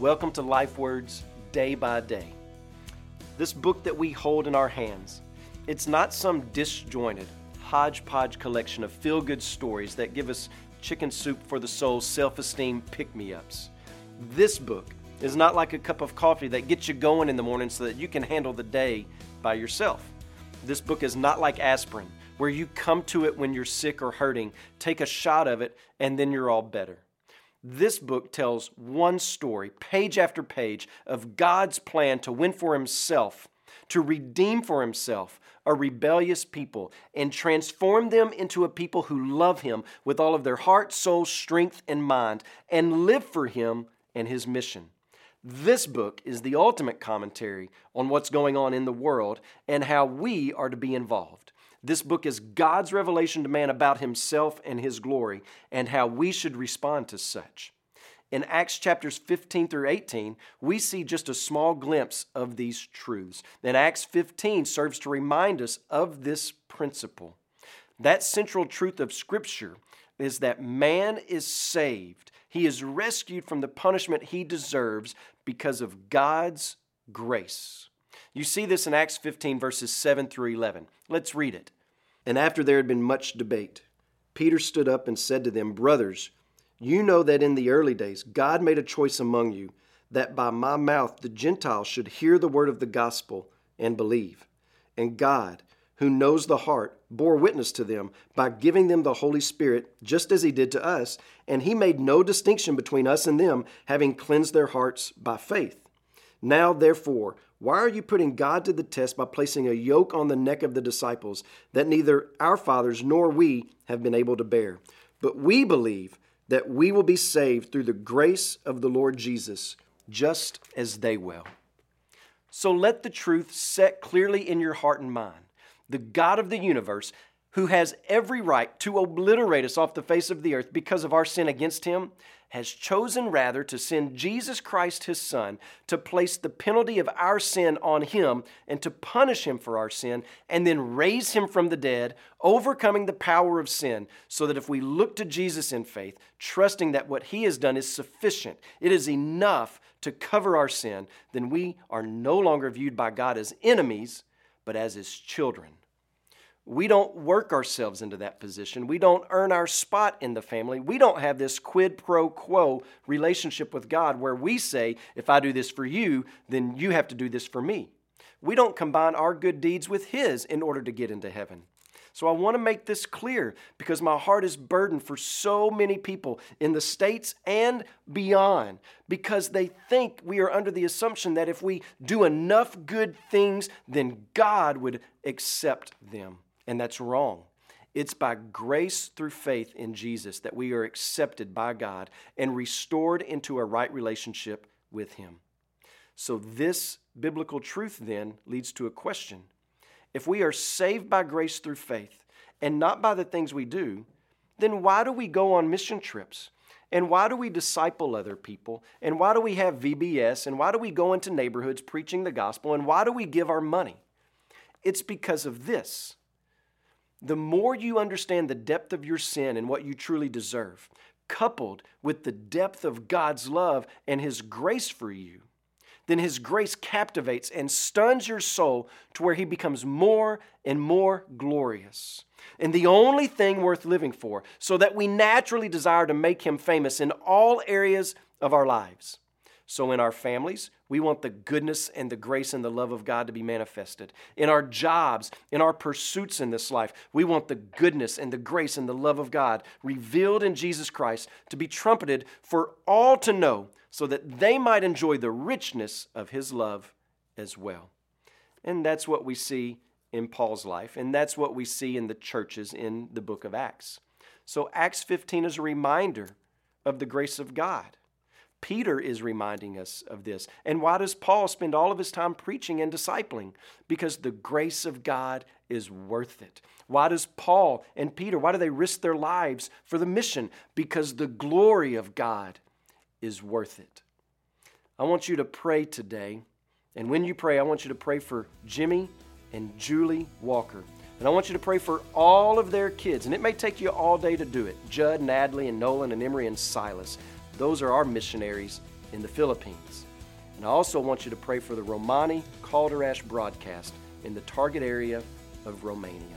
Welcome to Life Words Day by Day. This book that we hold in our hands, it's not some disjointed, hodgepodge collection of feel good stories that give us chicken soup for the soul, self esteem pick me ups. This book is not like a cup of coffee that gets you going in the morning so that you can handle the day by yourself. This book is not like aspirin, where you come to it when you're sick or hurting, take a shot of it, and then you're all better. This book tells one story, page after page, of God's plan to win for Himself, to redeem for Himself a rebellious people, and transform them into a people who love Him with all of their heart, soul, strength, and mind, and live for Him and His mission. This book is the ultimate commentary on what's going on in the world and how we are to be involved. This book is God's revelation to man about himself and his glory and how we should respond to such. In Acts chapters 15 through 18, we see just a small glimpse of these truths. Then Acts 15 serves to remind us of this principle. That central truth of Scripture is that man is saved. He is rescued from the punishment he deserves because of God's grace. You see this in Acts 15, verses 7 through 11. Let's read it. And after there had been much debate, Peter stood up and said to them, Brothers, you know that in the early days God made a choice among you that by my mouth the Gentiles should hear the word of the gospel and believe. And God, who knows the heart, bore witness to them by giving them the Holy Spirit, just as He did to us, and He made no distinction between us and them, having cleansed their hearts by faith. Now, therefore, why are you putting God to the test by placing a yoke on the neck of the disciples that neither our fathers nor we have been able to bear? But we believe that we will be saved through the grace of the Lord Jesus, just as they will. So let the truth set clearly in your heart and mind. The God of the universe, who has every right to obliterate us off the face of the earth because of our sin against him, has chosen rather to send Jesus Christ, his Son, to place the penalty of our sin on him and to punish him for our sin, and then raise him from the dead, overcoming the power of sin, so that if we look to Jesus in faith, trusting that what he has done is sufficient, it is enough to cover our sin, then we are no longer viewed by God as enemies, but as his children. We don't work ourselves into that position. We don't earn our spot in the family. We don't have this quid pro quo relationship with God where we say, if I do this for you, then you have to do this for me. We don't combine our good deeds with His in order to get into heaven. So I want to make this clear because my heart is burdened for so many people in the States and beyond because they think we are under the assumption that if we do enough good things, then God would accept them. And that's wrong. It's by grace through faith in Jesus that we are accepted by God and restored into a right relationship with Him. So, this biblical truth then leads to a question. If we are saved by grace through faith and not by the things we do, then why do we go on mission trips? And why do we disciple other people? And why do we have VBS? And why do we go into neighborhoods preaching the gospel? And why do we give our money? It's because of this the more you understand the depth of your sin and what you truly deserve, coupled with the depth of God's love and His grace for you, then His grace captivates and stuns your soul to where He becomes more and more glorious. And the only thing worth living for, so that we naturally desire to make Him famous in all areas of our lives. So, in our families, we want the goodness and the grace and the love of God to be manifested. In our jobs, in our pursuits in this life, we want the goodness and the grace and the love of God revealed in Jesus Christ to be trumpeted for all to know so that they might enjoy the richness of His love as well. And that's what we see in Paul's life, and that's what we see in the churches in the book of Acts. So, Acts 15 is a reminder of the grace of God. Peter is reminding us of this. And why does Paul spend all of his time preaching and discipling? Because the grace of God is worth it. Why does Paul and Peter, why do they risk their lives for the mission? Because the glory of God is worth it. I want you to pray today. And when you pray, I want you to pray for Jimmy and Julie Walker. And I want you to pray for all of their kids. And it may take you all day to do it Judd and Adley and Nolan and Emery and Silas. Those are our missionaries in the Philippines. And I also want you to pray for the Romani Calderash broadcast in the target area of Romania.